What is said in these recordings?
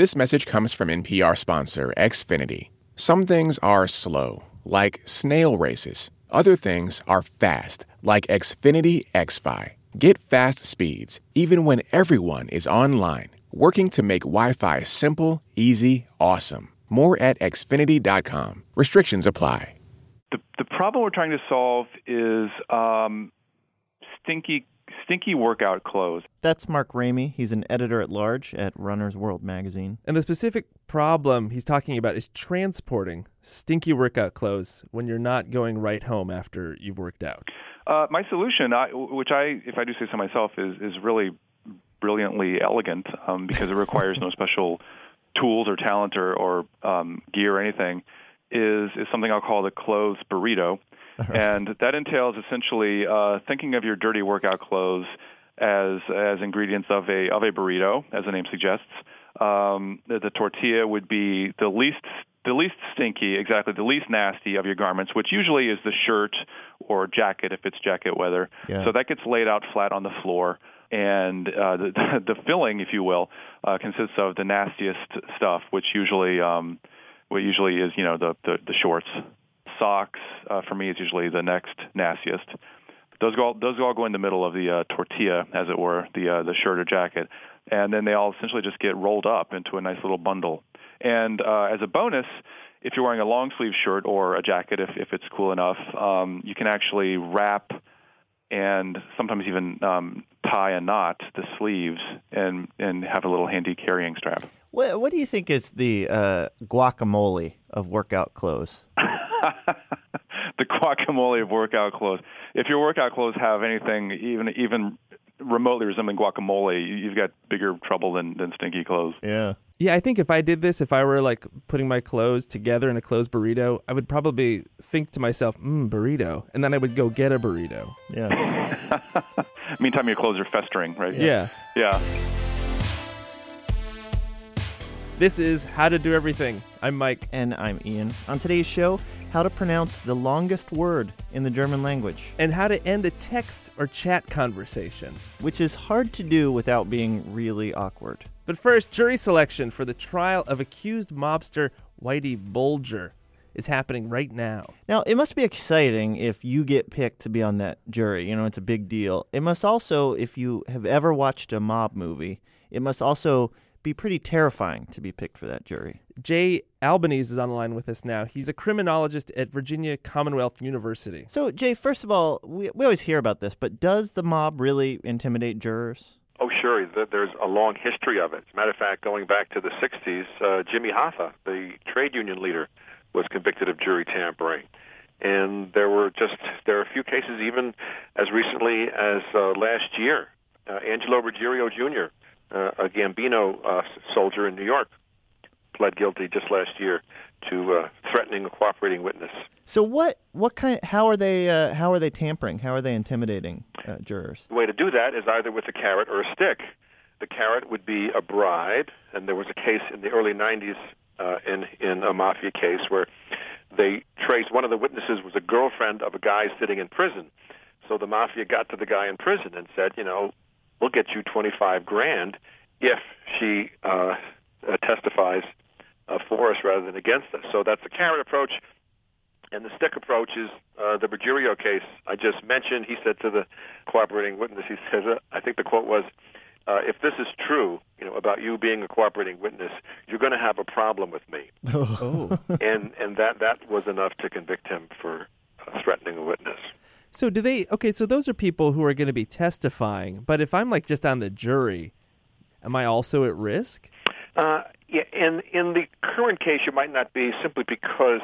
This message comes from NPR sponsor Xfinity. Some things are slow, like snail races. Other things are fast, like Xfinity XFi. Get fast speeds even when everyone is online, working to make Wi Fi simple, easy, awesome. More at xfinity.com. Restrictions apply. The, the problem we're trying to solve is um, stinky stinky workout clothes. That's Mark Remy. He's an editor at large at Runner's World magazine. And the specific problem he's talking about is transporting stinky workout clothes when you're not going right home after you've worked out. Uh, my solution, I, which I, if I do say so myself, is is really brilliantly elegant um, because it requires no special tools or talent or, or um, gear or anything. Is is something I'll call the clothes burrito, and that entails essentially uh, thinking of your dirty workout clothes as as ingredients of a of a burrito, as the name suggests. Um, the, the tortilla would be the least the least stinky, exactly the least nasty of your garments, which usually is the shirt or jacket if it's jacket weather. Yeah. So that gets laid out flat on the floor, and uh, the, the filling, if you will, uh, consists of the nastiest stuff, which usually um, what usually is you know the the, the shorts, socks. Uh, for me, is usually the next nastiest. Those go all, those all go in the middle of the uh, tortilla, as it were, the uh, the shirt or jacket, and then they all essentially just get rolled up into a nice little bundle. And uh, as a bonus, if you're wearing a long sleeve shirt or a jacket, if, if it's cool enough, um, you can actually wrap and sometimes even um, tie a knot the sleeves and, and have a little handy carrying strap. What, what do you think is the uh, guacamole of workout clothes? the guacamole of workout clothes. If your workout clothes have anything even even remotely resembling guacamole, you- you've got bigger trouble than, than stinky clothes. Yeah. Yeah, I think if I did this, if I were like putting my clothes together in a clothes burrito, I would probably think to myself, mmm, burrito. And then I would go get a burrito. Yeah. Meantime, your clothes are festering, right? Yeah. Yeah. This is How to Do Everything. I'm Mike. and I'm Ian. On today's show, how to pronounce the longest word in the German language, And how to end a text or chat conversation. which is hard to do without being really awkward. But first, jury selection for the trial of accused mobster Whitey Bulger is happening right now. Now, it must be exciting if you get picked to be on that jury. You know, it's a big deal. It must also, if you have ever watched a mob movie, it must also be pretty terrifying to be picked for that jury. Jay Albanese is on the line with us now. He's a criminologist at Virginia Commonwealth University. So, Jay, first of all, we, we always hear about this, but does the mob really intimidate jurors? Oh, sure. There's a long history of it. As a matter of fact, going back to the 60s, uh, Jimmy Hoffa, the trade union leader, was convicted of jury tampering. And there were just there are a few cases even as recently as uh, last year. Uh, Angelo Ruggiero Jr., uh, a Gambino uh, soldier in New York, pled guilty just last year to uh, threatening a cooperating witness. So, what what kind? How are they? Uh, how are they tampering? How are they intimidating uh, jurors? The way to do that is either with a carrot or a stick. The carrot would be a bribe, and there was a case in the early 90s uh, in in a mafia case where they traced one of the witnesses was a girlfriend of a guy sitting in prison. So the mafia got to the guy in prison and said, you know, we'll get you 25 grand if she uh, uh, testifies uh, for us rather than against us. So that's the carrot approach. And the stick approach is uh, the Ruggiero case I just mentioned. He said to the cooperating witness, he says, uh, I think the quote was, uh, if this is true, you know, about you being a cooperating witness, you're going to have a problem with me. Oh, and and that that was enough to convict him for uh, threatening a witness. So, do they, okay, so those are people who are going to be testifying, but if I'm like just on the jury, am I also at risk? Uh, yeah, in in the current case, you might not be simply because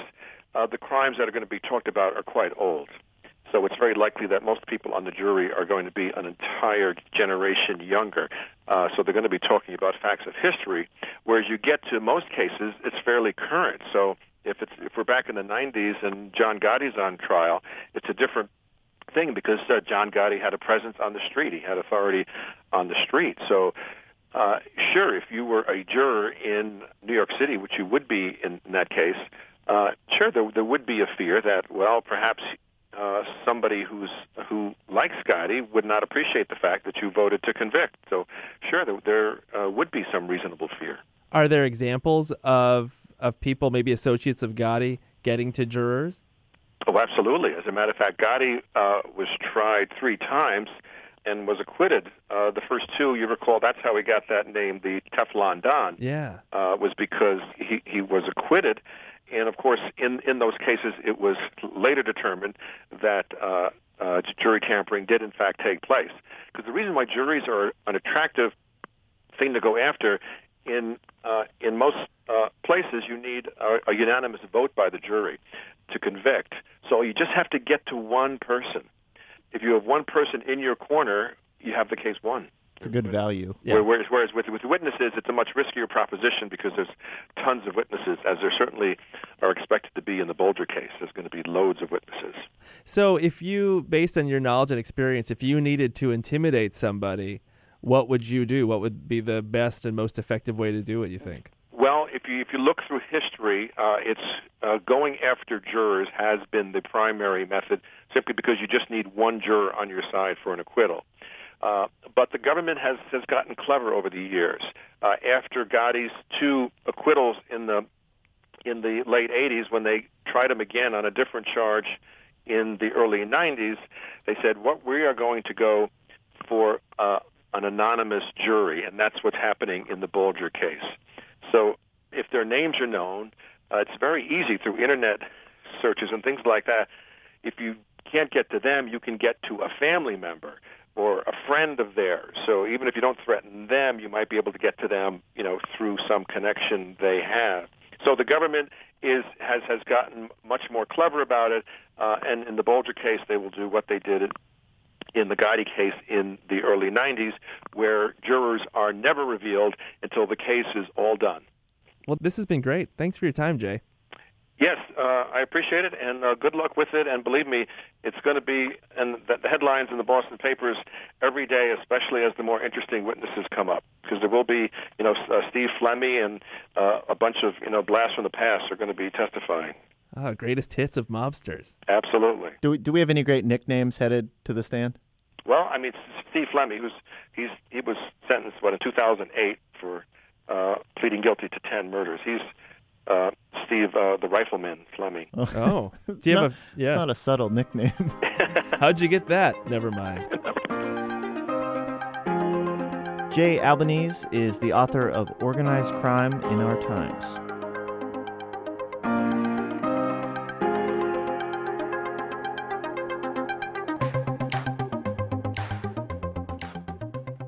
uh, the crimes that are going to be talked about are quite old. So it's very likely that most people on the jury are going to be an entire generation younger. Uh, so they're going to be talking about facts of history, whereas you get to most cases, it's fairly current. So if it's if we're back in the 90s and John Gotti's on trial, it's a different thing because uh, John Gotti had a presence on the street. He had authority on the street. So uh, sure, if you were a juror in New York City, which you would be in, in that case, uh, sure, there, there would be a fear that, well, perhaps uh, somebody who's who likes Gotti would not appreciate the fact that you voted to convict. So, sure, there, there uh, would be some reasonable fear. Are there examples of of people, maybe associates of Gotti, getting to jurors? Oh, absolutely. As a matter of fact, Gotti uh, was tried three times and was acquitted. Uh, the first two, you recall, that's how he got that name, the Teflon Don. Yeah. Uh, was because he, he was acquitted. And of course, in, in those cases, it was later determined that uh, uh, jury tampering did in fact take place. Because the reason why juries are an attractive thing to go after in uh, in most uh, places, you need a, a unanimous vote by the jury to convict. So you just have to get to one person. If you have one person in your corner, you have the case won. It's a good value. Yeah. Whereas, whereas with, with witnesses, it's a much riskier proposition because there's tons of witnesses, as there certainly are expected to be in the Bulger case. There's going to be loads of witnesses. So, if you, based on your knowledge and experience, if you needed to intimidate somebody, what would you do? What would be the best and most effective way to do it? You think? Well, if you if you look through history, uh, it's uh, going after jurors has been the primary method, simply because you just need one juror on your side for an acquittal. Uh, but the government has has gotten clever over the years. Uh, after Gotti's two acquittals in the in the late 80s, when they tried him again on a different charge in the early 90s, they said, "What we are going to go for uh, an anonymous jury," and that's what's happening in the Bulger case. So if their names are known, uh, it's very easy through internet searches and things like that. If you can't get to them, you can get to a family member or a friend of theirs. So even if you don't threaten them, you might be able to get to them, you know, through some connection they have. So the government is has has gotten much more clever about it, uh, and in the Bulger case, they will do what they did in, in the Gotti case in the early 90s, where jurors are never revealed until the case is all done. Well, this has been great. Thanks for your time, Jay. Yes, uh, I appreciate it, and uh, good luck with it. And believe me, it's going to be in the, the headlines in the Boston papers every day, especially as the more interesting witnesses come up, because there will be, you know, uh, Steve Flemmi and uh, a bunch of, you know, blasts from the past are going to be testifying. Ah, greatest hits of mobsters. Absolutely. Do we, do we have any great nicknames headed to the stand? Well, I mean, Steve Flemmi, who's he's he was sentenced what in 2008 for uh, pleading guilty to 10 murders. He's uh, Steve, uh, the rifleman, Flemmi. Oh, It's do you not, have a It's not a subtle nickname. How'd you get that? Never mind. Jay Albanese is the author of Organized Crime in Our Times.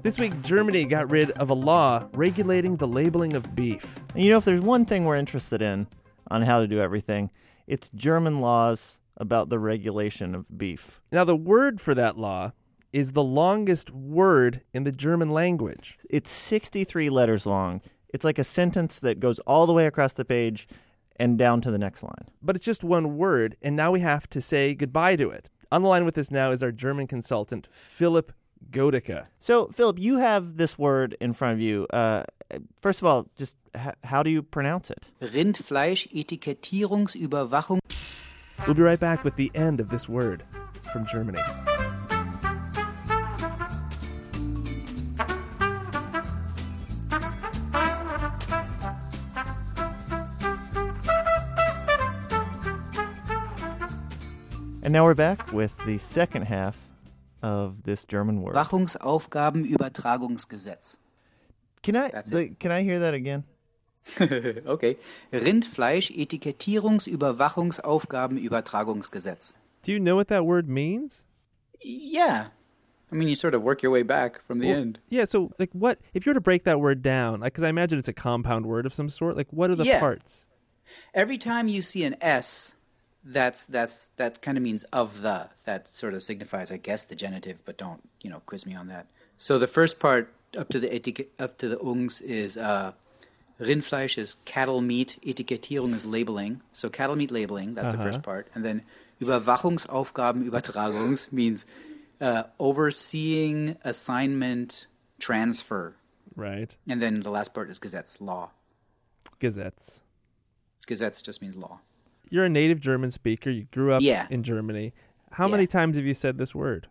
This week, Germany got rid of a law regulating the labeling of beef. And you know, if there's one thing we're interested in on how to do everything, it's German laws about the regulation of beef. Now, the word for that law is the longest word in the German language. It's 63 letters long. It's like a sentence that goes all the way across the page and down to the next line. but it's just one word, and now we have to say goodbye to it. On the line with us now is our German consultant, Philip Godica. So, Philip, you have this word in front of you. Uh, first of all, just h- how do you pronounce it? Rindfleisch-Etikettierungsüberwachung We'll be right back with the end of this word from Germany. And now we're back with the second half of this German word. Wachungsaufgabenübertragungsgesetz. Can I the, can I hear that again? okay. Rindfleisch-Etikettierungsüberwachungsaufgabenübertragungsgesetz. Do you know what that word means? Yeah. I mean, you sort of work your way back from the Well, end. Yeah, so like what if you were to break that word down, like cuz I imagine it's a compound word of some sort, like what are the Yeah. parts? Every time you see an S, that's that's that kind of means of the. That sort of signifies, I guess, the genitive, but don't you know quiz me on that. So the first part up to the etiquette up to the ungs is uh, Rindfleisch is cattle meat. Etikettierung is labeling. So cattle meat labeling. That's the first part, and then Überwachungsaufgabenübertragungs means uh, overseeing assignment transfer, Right. and then the last part is Gesetz law. Gazettes. Gesetz just means law. You're a native German speaker. You grew up Yeah. in Germany. How Yeah. many times have you said this word?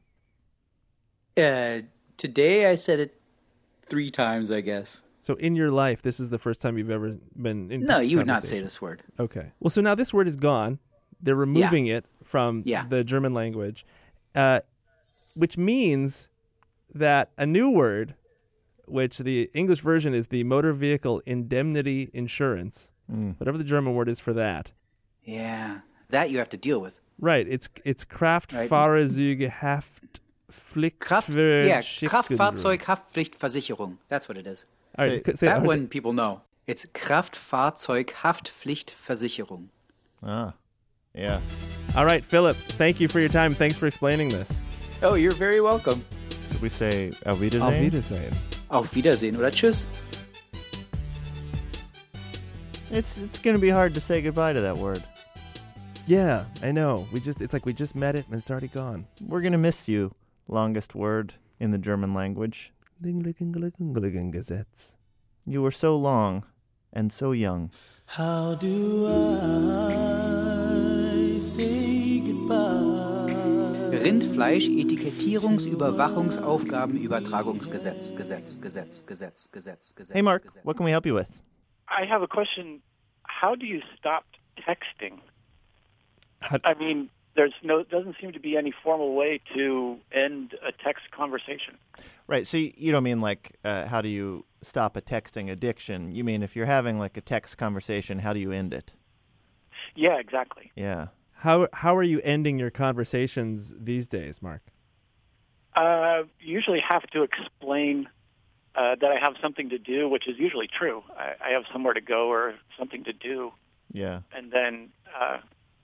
Uh, today I said it three times, I guess. So in your life, this is the first time you've ever been in. No, you would not say this word. Okay. Well, so now this word is gone. They're removing it from Yeah. the German language, uh, which means that a new word, which the English version is the motor vehicle indemnity insurance, whatever the German word is for that. Yeah, that you have to deal with. Right. It's it's Right. Kraftfahrerzeuge Kraft, yeah, Haftpflichtversicherung. Kraftfahrzeughaftpflichtversicherung. That's what it is. All right, Say- c- say That that one people know. It's Kraftfahrzeughaftpflichtversicherung. Ah, yeah. All right, Philip. Thank you for your time. Thanks for explaining this. Oh, you're very welcome. Should we say Auf Wiedersehen? Auf Wiedersehen. Auf Wiedersehen oder Tschüss. It's it's gonna be hard to say goodbye to that word. Yeah, I know. We just it's like we just met it and it's already gone. We're gonna miss you. Longest word in the German language. Gesetz. You were so long and so young. How do I say goodbye? Rindfleisch, Etikettierungsüberwachungsaufgaben, Übertragungsgesetz, Gesetz, Gesetz, Gesetz, Gesetz, Gesetz. Hey, Mark, what can we help you with? I have a question. How do you stop texting? How- I mean, there's no doesn't seem to be any formal way to end a text conversation. Right. So you, you don't mean like uh, how do you stop a texting addiction? You mean if you're having like a text conversation, how do you end it? Yeah, exactly. Yeah. How how are you ending your conversations these days, Mark? Uh, you usually have to explain uh, that I have something to do, which is usually true. I, I have somewhere to go or something to do, Yeah. and then uh,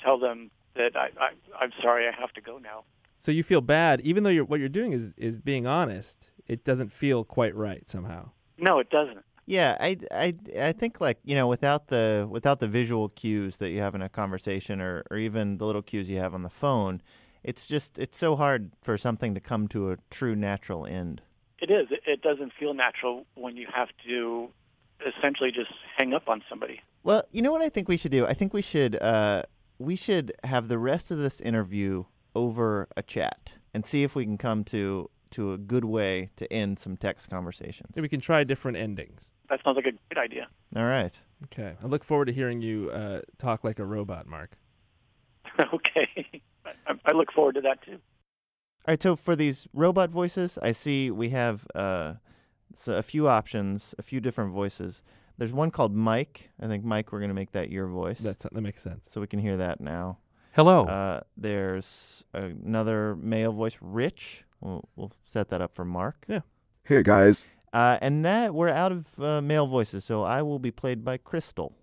tell them that I, I, I'm sorry, I have to go now. So you feel bad, even though you're, what you're doing is is being honest. It doesn't feel quite right somehow. No, it doesn't. Yeah, I, I, I think like you know without the without the visual cues that you have in a conversation or, or even the little cues you have on the phone, it's just it's so hard for something to come to a true natural end. It is. It, it doesn't feel natural when you have to essentially just hang up on somebody. Well, you know what I think we should do? I think we should uh, we should have the rest of this interview over a chat and see if we can come to to a good way to end some text conversations. Maybe we can try different endings. That sounds like a great idea. All right. Okay. I look forward to hearing you uh, talk like a robot, Mark. okay. I, I look forward to that too. All right, so for these robot voices, I see we have uh, so a few options, a few different voices. There's one called Mike. I think Mike, we're gonna make that your voice, That's that makes sense. so we can hear that now. Hello. Uh, there's another male voice, Rich. We'll, we'll set that up for Mark. Yeah. Hey guys, Uh, and that we're out of uh, male voices, so I will be played by Crystal.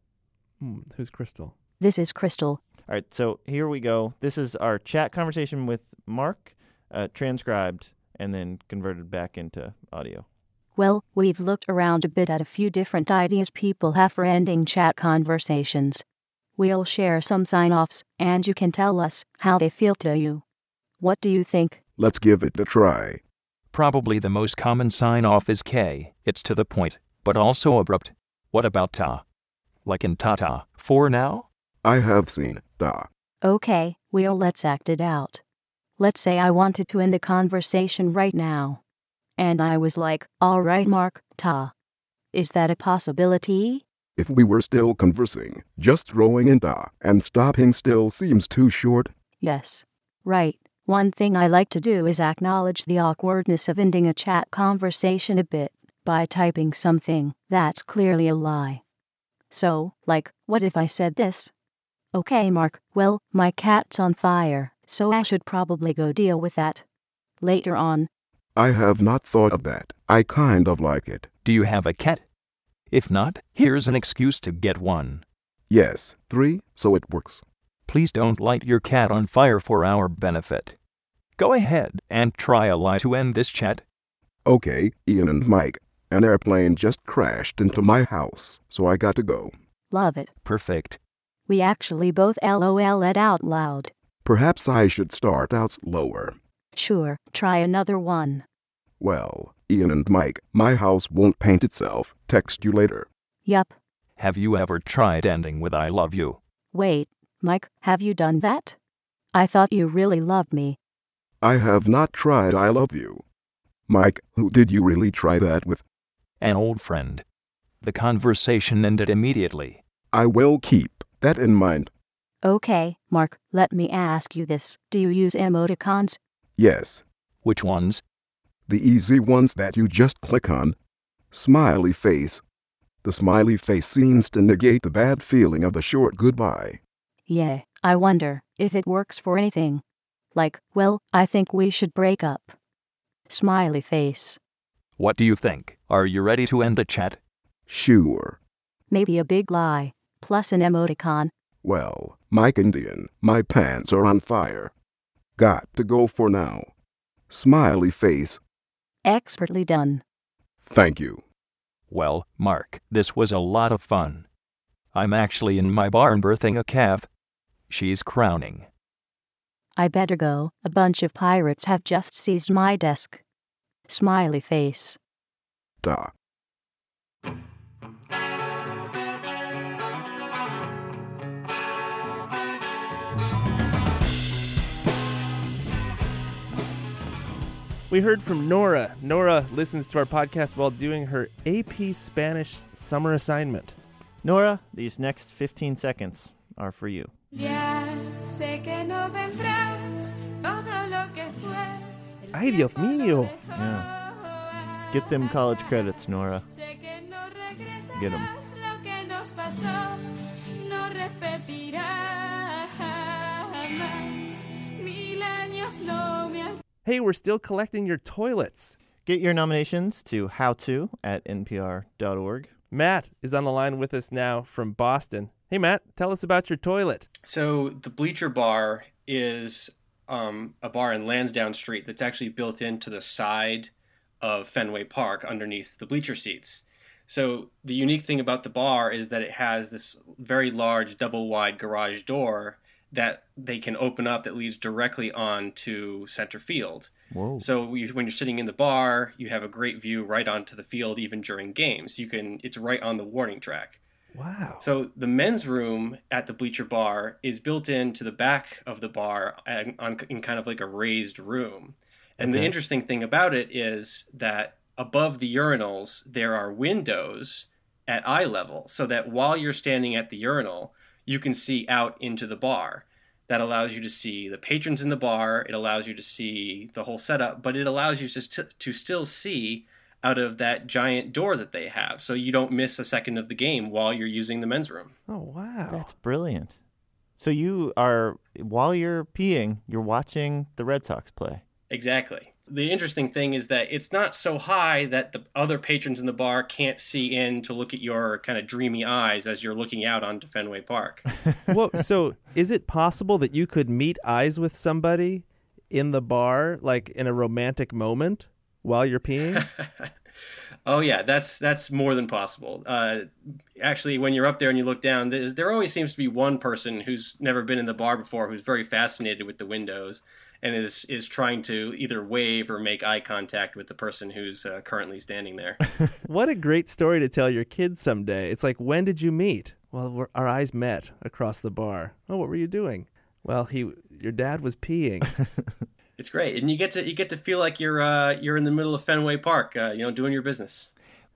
Hmm, who's Crystal? This is Crystal. All right, so here we go. This is our chat conversation with Mark, uh, transcribed and then converted back into audio. Well, we've looked around a bit at a few different ideas people have for ending chat conversations. We'll share some sign offs, and you can tell us how they feel to you. What do you think? let's give it a try. Probably the most common sign off is K. It's to the point, but also abrupt. What about ta? Like in tata, for now? I have seen da. Okay, well, let's act it out. Let's say I wanted to end the conversation right now. And I was like, alright, Mark, ta. Is that a possibility? If we were still conversing, just throwing in da and stopping still seems too short. Yes. Right. One thing I like to do is acknowledge the awkwardness of ending a chat conversation a bit by typing something that's clearly a lie. So, like, what if I said this? Okay, Mark, well, my cat's on fire, so I should probably go deal with that. Later on, I have not thought of that. I kind of like it. Do you have a cat? If not, here's an excuse to get one. Yes, three, so it works. Please don't light your cat on fire for our benefit. Go ahead and try a lie to end this chat. Okay, Ian and Mike. An airplane just crashed into my house, so I got to go. love it. Perfect. We actually both LOL it out loud. Perhaps I should start out slower. Sure, try another one. Well, Ian and Mike, my house won't paint itself. Text you later. Yup. Have you ever tried ending with I love you? Wait, Mike, have you done that? I thought you really loved me. I have not tried I love you. Mike, who did you really try that with? An old friend. The conversation ended immediately. I will keep that in mind. Okay, Mark, let me ask you this. Do you use emoticons? Yes, Which ones? the easy ones that you just click on. Smiley face. The smiley face seems to negate the bad feeling of the short goodbye. Yeah, I wonder if it works for anything. Like, well, I think we should break up. Smiley face. What do you think? Are you ready to end the chat? Sure. Maybe a big lie. Plus an emoticon. Well, Mike and Ian, my pants are on fire. Got to go for now. Smiley face. Expertly done. Thank you. Well, Mark, this was a lot of fun. I'm actually in my barn birthing a calf. She's crowning. I better go. A bunch of pirates have just seized my desk. Smiley face. Da. We heard from Nora. Nora listens to our podcast while doing her AP Spanish summer assignment. Nora, these next 15 seconds are for you. Ya sé que no vendrás todo lo que fue. el Ay, Dios mío. Yeah. Get them college credits, Nora. Sé que no Get 'em. Hey, we're still collecting your toilets. Get your nominations to howto at npr.org. Matt is on the line with us now from Boston. Hey, Matt, tell us about your toilet. So the Bleacher Bar is um, a bar in Lansdowne Street that's actually built into the side of Fenway Park underneath the bleacher seats. So the unique thing about the bar is that it has this very large double wide garage door that they can open up that leads directly on to center field. Whoa. So you, when you're sitting in the bar, you have a great view right onto the field even during games. You can it's right on the warning track. Wow. So the men's room at the bleacher bar is built into the back of the bar and on, in kind of like a raised room. And the interesting thing about it is that above the urinals there are windows at eye level, so that while you're standing at the urinal, you can see out into the bar. That allows you to see the patrons in the bar. It allows you to see the whole setup, but it allows you just to, to still see out of that giant door that they have, so you don't miss a second of the game while you're using the men's room. Oh, wow. That's brilliant. So you are, while you're peeing, you're watching the Red Sox play. Exactly. The interesting thing is that it's not so high that the other patrons in the bar can't see in to look at your kind of dreamy eyes as you're looking out onto Fenway Park. Whoa, so is it possible that you could meet eyes with somebody in the bar, like in a romantic moment while you're peeing? Oh yeah, that's that's more than possible. Uh, actually, when you're up there and you look down, there always seems to be one person who's never been in the bar before who's very fascinated with the windows and is is trying to either wave or make eye contact with the person who's uh, currently standing there. what a great story to tell your kids someday. It's like, when did you meet? Well, we're, our eyes met across the bar. Oh, what were you doing? Well, he, your dad was peeing. it's great, and you get to you get to feel like you're uh, you're in the middle of Fenway Park, uh, you know, doing your business.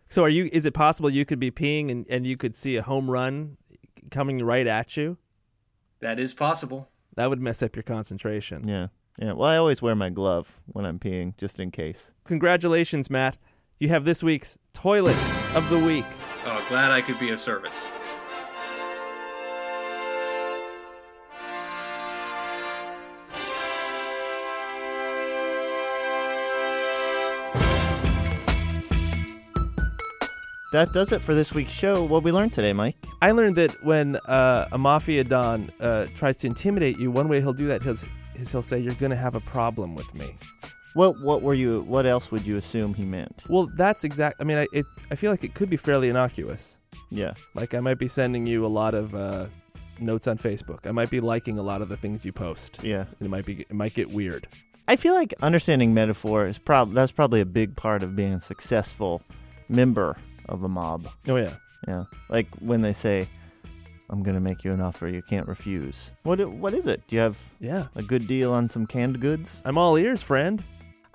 so, are you? Is it possible you could be peeing and, and you could see a home run coming right at you? That is possible. That would mess up your concentration. Yeah. Yeah. Well, I always wear my glove when I'm peeing, just in case. Congratulations, Matt. You have this week's toilet of the week. Oh, glad I could be of service. That does it for this week's show. What we learned today, Mike? I learned that when uh, a mafia don uh, tries to intimidate you, one way he'll do that is, is he'll say, "You're going to have a problem with me." What What were you? What else would you assume he meant? Well, that's exact. I mean, I it, I feel like it could be fairly innocuous. Yeah. Like I might be sending you a lot of uh, notes on Facebook. I might be liking a lot of the things you post. Yeah. It might be. It might get weird. I feel like understanding metaphor is prob that's probably a big part of being a successful member of a mob. Oh yeah. Yeah. Like when they say, "I'm gonna make you an offer you can't refuse." What i- What is it? Do you have Yeah. a good deal on some canned goods? I'm all ears, friend.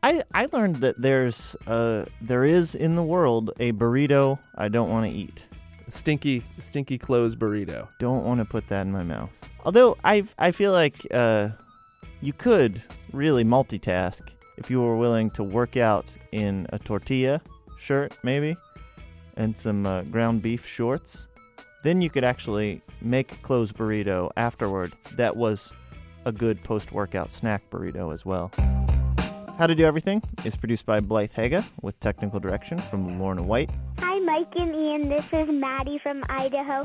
I I learned that there's uh there is in the world a burrito I don't want to eat. Stinky, stinky clothes burrito. Don't want to put that in my mouth. Although I I feel like uh you could really multitask if you were willing to work out in a tortilla shirt maybe and some uh, ground beef shorts. Then you could actually make a clothes burrito afterward that was a good post-workout snack burrito as well. How to Do Everything is produced by Blythe Haga with technical direction from Lorna White. Hi, Mike and Ian. This is Maddie from Idaho.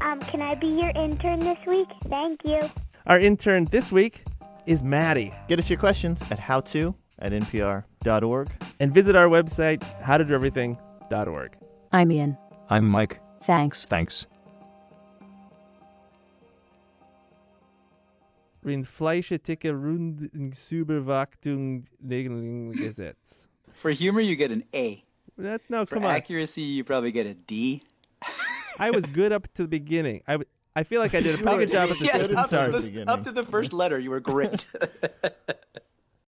Um, can I be your intern this week? Thank you. Our intern this week is Maddie. Get us your questions at howto at npr.org. And visit our website, howtodoeverything.org. I'm Ian. I'm Mike. Thanks. Thanks. In fleischetike Rundsuberwachtung Gesetz. For humor, you get an A. That's no, For come on. accuracy, you probably get a D. I was good up to the beginning. I, w- I feel like I did a pretty good job at the yes, up, start. to the, up to the first letter, you were great.